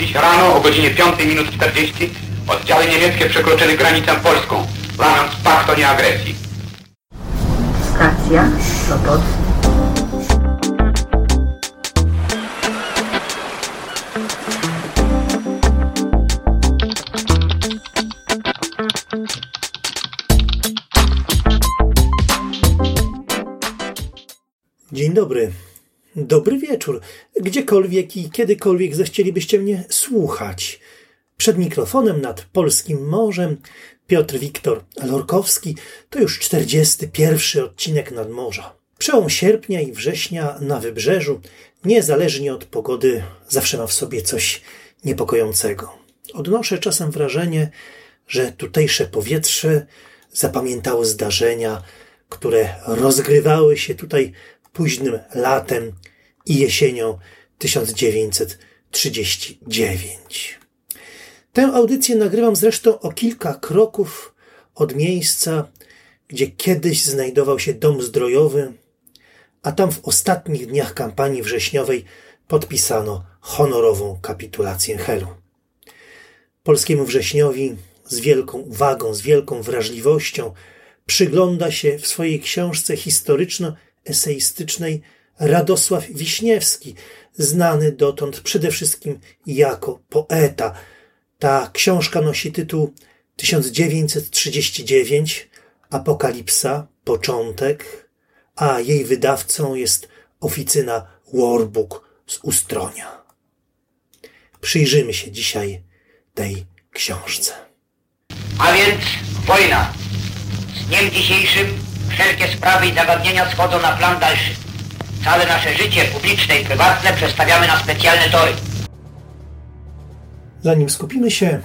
Dziś rano o godzinie 5 minut 40 oddziały niemieckie przekroczyły granicę polską, łamiąc pakt o nieagresji. Stacja Sopot. Dobry wieczór. Gdziekolwiek i kiedykolwiek zechcielibyście mnie słuchać. Przed mikrofonem nad polskim morzem Piotr Wiktor Lorkowski to już 41 odcinek nadmorza. Przełom sierpnia i września na wybrzeżu, niezależnie od pogody, zawsze ma w sobie coś niepokojącego. Odnoszę czasem wrażenie, że tutejsze powietrze zapamiętało zdarzenia, które rozgrywały się tutaj późnym latem i jesienią 1939. Tę audycję nagrywam zresztą o kilka kroków od miejsca, gdzie kiedyś znajdował się dom zdrojowy, a tam w ostatnich dniach kampanii wrześniowej podpisano honorową kapitulację Helu. Polskiemu wrześniowi z wielką uwagą, z wielką wrażliwością przygląda się w swojej książce historyczno-eseistycznej Radosław Wiśniewski, znany dotąd przede wszystkim jako poeta. Ta książka nosi tytuł 1939 Apokalipsa, początek, a jej wydawcą jest oficyna Warbook z Ustronia. Przyjrzymy się dzisiaj tej książce. A więc wojna. Z dniem dzisiejszym wszelkie sprawy i zagadnienia schodzą na plan dalszy. Całe nasze życie publiczne i prywatne przestawiamy na specjalne tory. Zanim skupimy się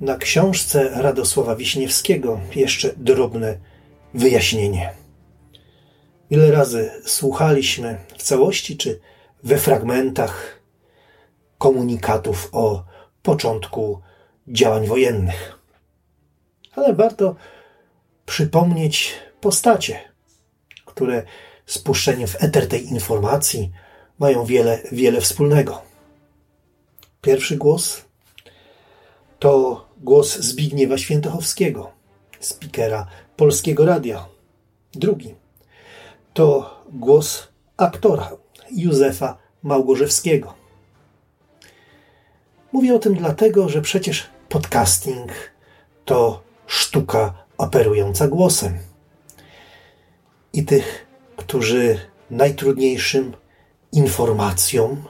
na książce Radosława Wiśniewskiego, jeszcze drobne wyjaśnienie. Ile razy słuchaliśmy w całości czy we fragmentach komunikatów o początku działań wojennych. Ale warto przypomnieć postacie, które z puszczeniem w eter tej informacji mają wiele, wiele wspólnego. Pierwszy głos to głos Zbigniewa Świętochowskiego, spikera Polskiego Radia. Drugi to głos aktora Józefa Małgorzewskiego. Mówię o tym dlatego, że przecież podcasting to sztuka operująca głosem. I tych, którzy najtrudniejszym informacjom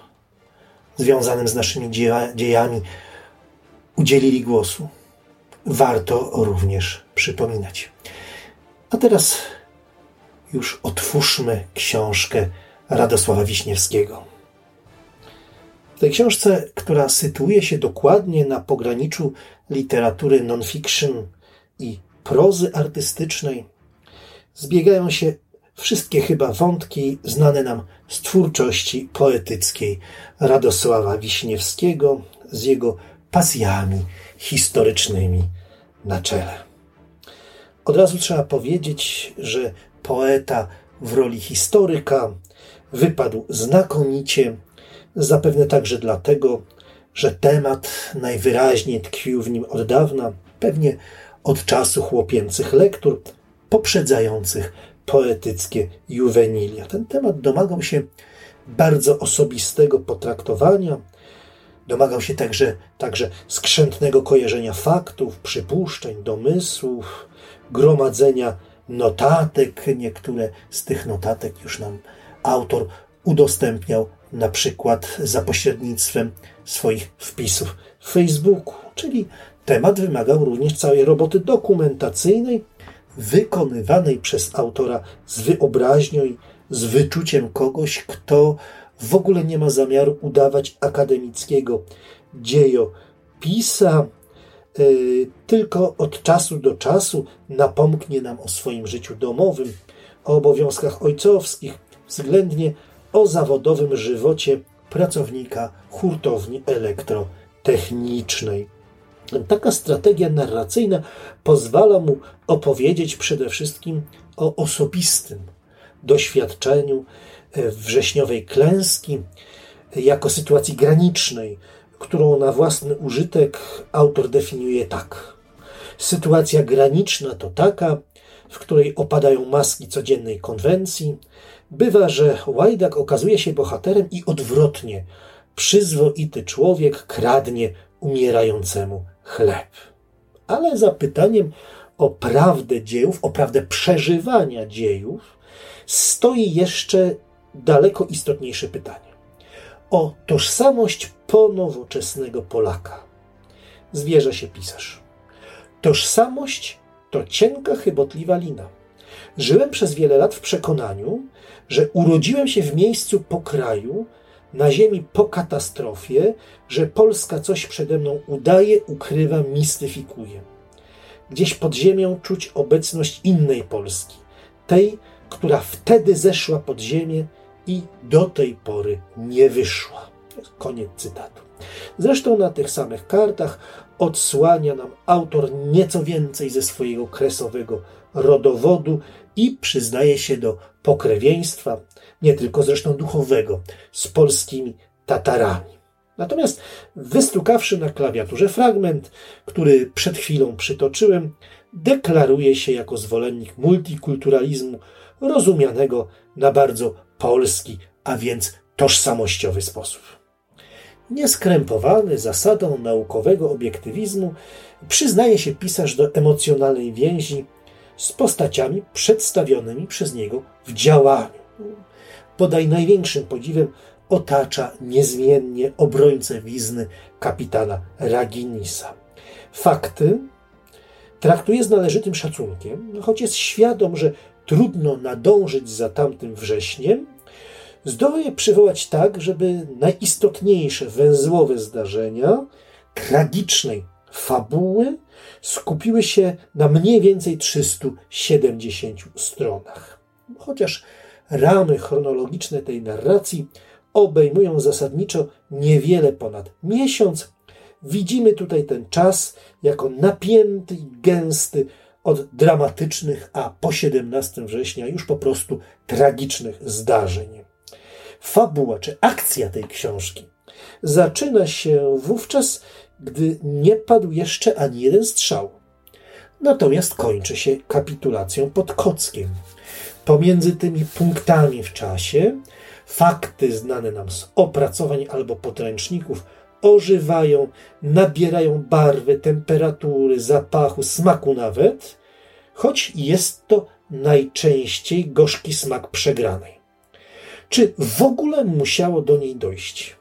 związanym z naszymi dziejami udzielili głosu, warto również przypominać. A teraz już otwórzmy książkę Radosława Wiśniewskiego. W tej książce, która sytuuje się dokładnie na pograniczu literatury non-fiction i prozy artystycznej, zbiegają się wszystkie chyba wątki znane nam z twórczości poetyckiej Radosława Wiśniewskiego z jego pasjami historycznymi na czele. Od razu trzeba powiedzieć, że poeta w roli historyka wypadł znakomicie, zapewne także dlatego, że temat najwyraźniej tkwił w nim od dawna, pewnie od czasu chłopięcych lektur poprzedzających poetyckie juwenilia. Ten temat domagał się bardzo osobistego potraktowania, domagał się także, także skrzętnego kojarzenia faktów, przypuszczeń, domysłów, gromadzenia notatek. Niektóre z tych notatek już nam autor udostępniał na przykład za pośrednictwem swoich wpisów w Facebooku, czyli temat wymagał również całej roboty dokumentacyjnej, wykonywanej przez autora z wyobraźnią i z wyczuciem kogoś, kto w ogóle nie ma zamiaru udawać akademickiego dziejopisa, yy, tylko od czasu do czasu napomknie nam o swoim życiu domowym, o obowiązkach ojcowskich, względnie o zawodowym żywocie pracownika hurtowni elektrotechnicznej. Taka strategia narracyjna pozwala mu opowiedzieć przede wszystkim o osobistym doświadczeniu wrześniowej klęski, jako sytuacji granicznej którą na własny użytek autor definiuje tak. Sytuacja graniczna to taka, w której opadają maski codziennej konwencji. Bywa, że łajdak okazuje się bohaterem i odwrotnie. Przyzwoity człowiek kradnie umierającemu chleb. Ale za pytaniem o prawdę dziejów, o prawdę przeżywania dziejów, stoi jeszcze daleko istotniejsze pytanie. O tożsamość ponowoczesnego Polaka. Zwierza się pisarz. Tożsamość to cienka, chybotliwa lina. Żyłem przez wiele lat w przekonaniu, że urodziłem się w miejscu po kraju, na ziemi po katastrofie, że Polska coś przede mną udaje, ukrywa, mistyfikuje. Gdzieś pod ziemią czuć obecność innej Polski, tej, która wtedy zeszła pod ziemię i do tej pory nie wyszła. Koniec cytatu. Zresztą na tych samych kartach odsłania nam autor nieco więcej ze swojego kresowego rodowodu i przyznaje się do pokrewieństwa, nie tylko zresztą duchowego, z polskimi Tatarami. Natomiast wystukawszy na klawiaturze fragment, który przed chwilą przytoczyłem, deklaruje się jako zwolennik multikulturalizmu rozumianego na bardzo polski, a więc tożsamościowy sposób. Nieskrępowany zasadą naukowego obiektywizmu, przyznaje się pisarz do emocjonalnej więzi z postaciami przedstawionymi przez niego w działaniu. Podaj największym podziwem otacza niezmiennie obrońcę wizny kapitana Raginisa. Fakty traktuje z należytym szacunkiem, choć jest świadom, że trudno nadążyć za tamtym wrześniem, zdoła je przywołać tak, żeby najistotniejsze węzłowe zdarzenia tragicznej fabuły skupiły się na mniej więcej 370 stronach. Chociaż ramy chronologiczne tej narracji obejmują zasadniczo niewiele ponad miesiąc, widzimy tutaj ten czas jako napięty i gęsty od dramatycznych, a po 17 września już po prostu tragicznych zdarzeń. Fabuła czy akcja tej książki zaczyna się wówczas, gdy nie padł jeszcze ani jeden strzał. Natomiast kończy się kapitulacją pod Kockiem. Pomiędzy tymi punktami w czasie fakty znane nam z opracowań albo podręczników ożywają, nabierają barwy, temperatury, zapachu, smaku nawet, choć jest to najczęściej gorzki smak przegranej. Czy w ogóle musiało do niej dojść?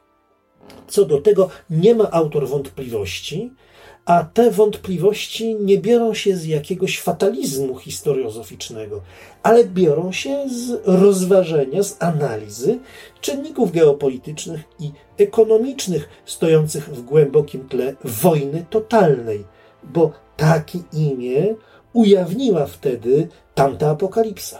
Co do tego nie ma autor wątpliwości, a te wątpliwości nie biorą się z jakiegoś fatalizmu historiozoficznego, ale biorą się z rozważenia, z analizy czynników geopolitycznych i ekonomicznych stojących w głębokim tle wojny totalnej, bo takie imię ujawniła wtedy tamta apokalipsa.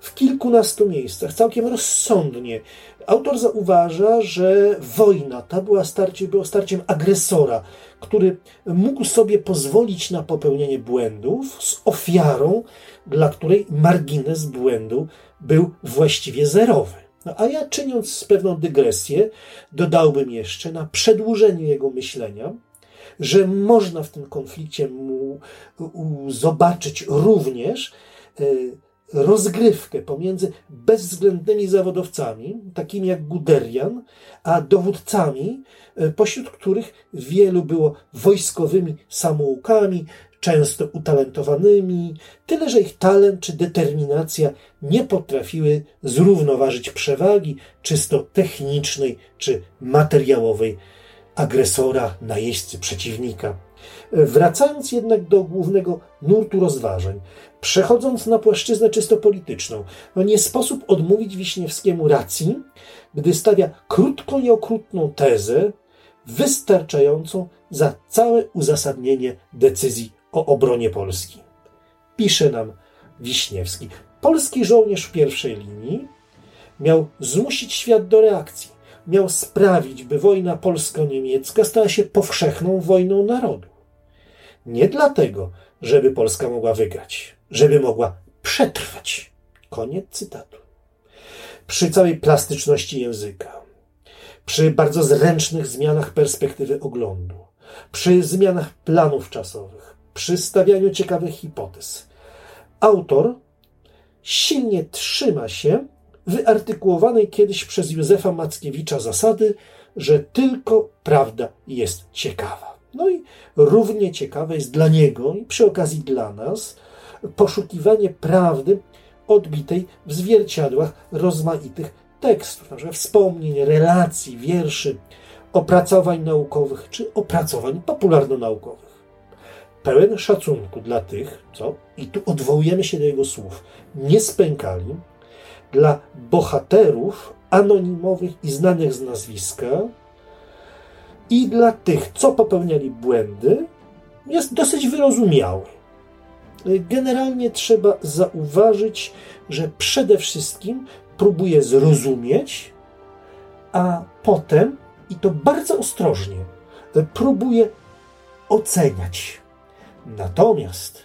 W kilkunastu miejscach, całkiem rozsądnie, autor zauważa, że wojna ta była starcie, było starciem agresora, który mógł sobie pozwolić na popełnienie błędów z ofiarą, dla której margines błędu był właściwie zerowy. No, a ja czyniąc pewną dygresję, dodałbym jeszcze na przedłużeniu jego myślenia, że można w tym konflikcie mu, u, zobaczyć również y, rozgrywkę pomiędzy bezwzględnymi zawodowcami, takimi jak Guderian, a dowódcami, e, pośród których wielu było wojskowymi samoukami, często utalentowanymi, tyle że ich talent czy determinacja nie potrafiły zrównoważyć przewagi czysto technicznej czy materiałowej agresora, najeźdźcy przeciwnika. Wracając jednak do głównego nurtu rozważań, przechodząc na płaszczyznę czysto polityczną, no nie sposób odmówić Wiśniewskiemu racji, gdy stawia krótką i okrutną tezę, wystarczającą za całe uzasadnienie decyzji o obronie Polski. Pisze nam Wiśniewski. Polski żołnierz w pierwszej linii miał zmusić świat do reakcji. Miał sprawić, by wojna polsko-niemiecka stała się powszechną wojną narodu. Nie dlatego, żeby Polska mogła wygrać, żeby mogła przetrwać. Koniec cytatu. Przy całej plastyczności języka, przy bardzo zręcznych zmianach perspektywy oglądu, przy zmianach planów czasowych, przy stawianiu ciekawych hipotez. Autor silnie trzyma się wyartykułowanej kiedyś przez Józefa Mackiewicza zasady, że tylko prawda jest ciekawa. No i równie ciekawe jest dla niego i przy okazji dla nas poszukiwanie prawdy odbitej w zwierciadłach rozmaitych tekstów, na wspomnień, relacji, wierszy, opracowań naukowych czy opracowań popularno-naukowych. Pełen szacunku dla tych, co, i tu odwołujemy się do jego słów, nie spękali, dla bohaterów anonimowych i znanych z nazwiska i dla tych, co popełniali błędy, jest dosyć wyrozumiały. Generalnie trzeba zauważyć, że przede wszystkim próbuje zrozumieć, a potem, i to bardzo ostrożnie, próbuje oceniać. Natomiast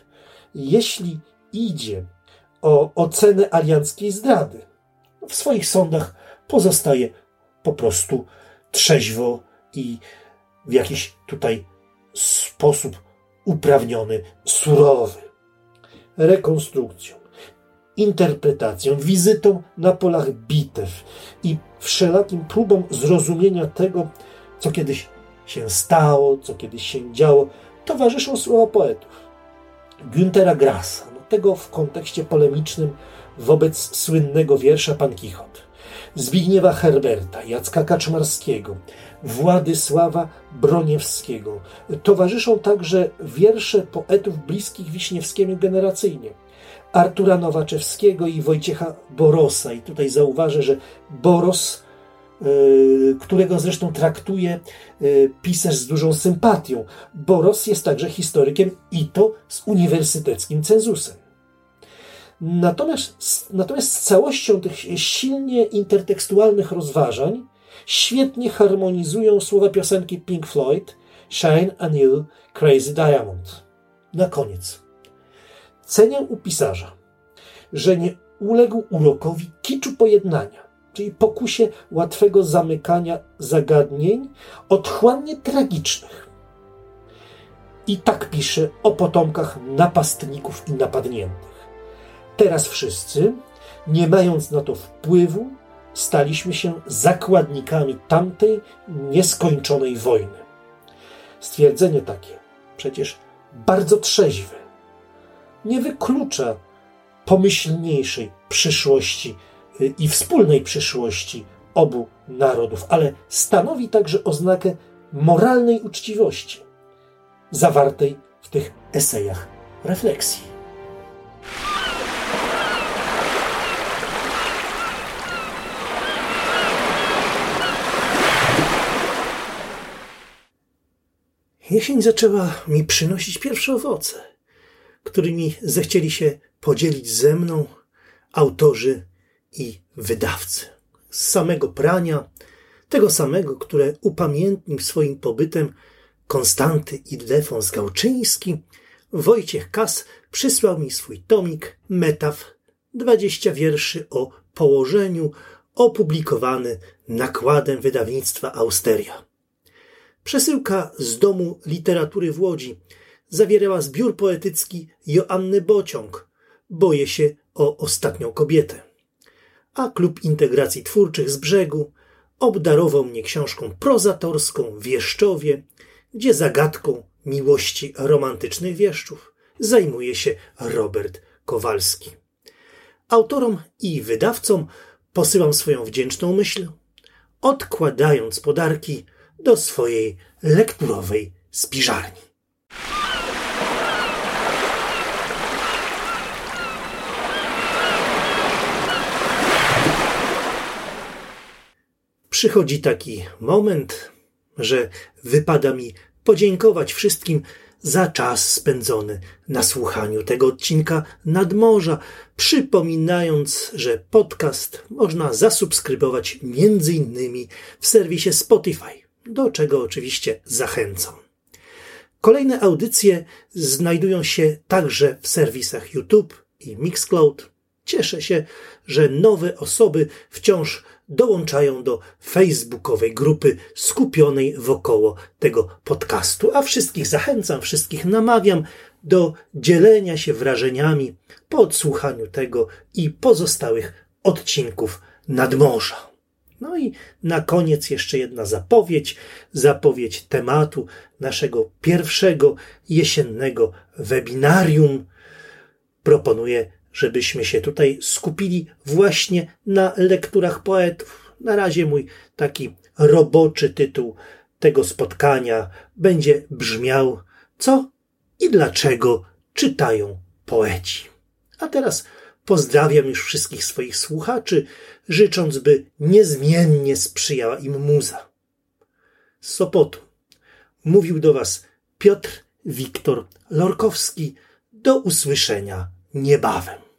jeśli idzie o ocenę alianckiej zdrady, w swoich sądach pozostaje po prostu trzeźwo i w jakiś tutaj sposób uprawniony, surowy. Rekonstrukcją, interpretacją, wizytą na polach bitew i wszelakim próbom zrozumienia tego, co kiedyś się stało, co kiedyś się działo, towarzyszą słowa poetów. Günthera Grassa, no tego w kontekście polemicznym wobec słynnego wiersza Pan Kichot, Zbigniewa Herberta, Jacka Kaczmarskiego, Władysława Broniewskiego. Towarzyszą także wiersze poetów bliskich Wiśniewskiemu generacyjnie. Artura Nowaczewskiego i Wojciecha Borosa. I tutaj zauważę, że Boros, yy, którego zresztą traktuje yy, pisarz z dużą sympatią. Boros jest także historykiem i to z uniwersyteckim cenzusem. Natomiast, natomiast z całością tych silnie intertekstualnych rozważań świetnie harmonizują słowa piosenki Pink Floyd Shine a New Crazy Diamond. Na koniec. Cenię u pisarza, że nie uległ urokowi kiczu pojednania, czyli pokusie łatwego zamykania zagadnień otchłannie tragicznych. I tak pisze o potomkach napastników i napadniętych. Teraz wszyscy, nie mając na to wpływu, staliśmy się zakładnikami tamtej nieskończonej wojny. Stwierdzenie takie, przecież bardzo trzeźwe, nie wyklucza pomyślniejszej przyszłości y, i wspólnej przyszłości obu narodów, ale stanowi także oznakę moralnej uczciwości zawartej w tych esejach refleksji. Jesień zaczęła mi przynosić pierwsze owoce, którymi zechcieli się podzielić ze mną autorzy i wydawcy. Z samego prania, tego samego, które upamiętnił swoim pobytem Konstanty Ildefons Gałczyński, Wojciech Kas przysłał mi swój tomik Metaf, 20 wierszy o położeniu, opublikowany nakładem wydawnictwa Austeria. Przesyłka z Domu Literatury w Łodzi zawierała zbiór poetycki Joanny Bociąg Boję się o ostatnią kobietę. A Klub Integracji Twórczych z Brzegu obdarował mnie książką prozatorską Wieszczowie, gdzie zagadką miłości romantycznych wieszczów zajmuje się Robert Kowalski. Autorom i wydawcom posyłam swoją wdzięczną myśl, odkładając podarki do swojej lekturowej spiżarni. Przychodzi taki moment, że wypada mi podziękować wszystkim za czas spędzony na słuchaniu tego odcinka nadmorza, przypominając, że podcast można zasubskrybować między innymi w serwisie Spotify do czego oczywiście zachęcam. Kolejne audycje znajdują się także w serwisach YouTube i Mixcloud. Cieszę się, że nowe osoby wciąż dołączają do facebookowej grupy skupionej wokoło tego podcastu. A wszystkich zachęcam, wszystkich namawiam do dzielenia się wrażeniami po odsłuchaniu tego i pozostałych odcinków nadmorza. No i na koniec jeszcze jedna zapowiedź, zapowiedź tematu naszego pierwszego jesiennego webinarium. Proponuję, żebyśmy się tutaj skupili właśnie na lekturach poetów. Na razie mój taki roboczy tytuł tego spotkania będzie brzmiał Co i dlaczego czytają poeci. A teraz Pozdrawiam już wszystkich swoich słuchaczy, życząc, by niezmiennie sprzyjała im muza. Z Sopotu mówił do Was Piotr Wiktor Lorkowski. Do usłyszenia niebawem.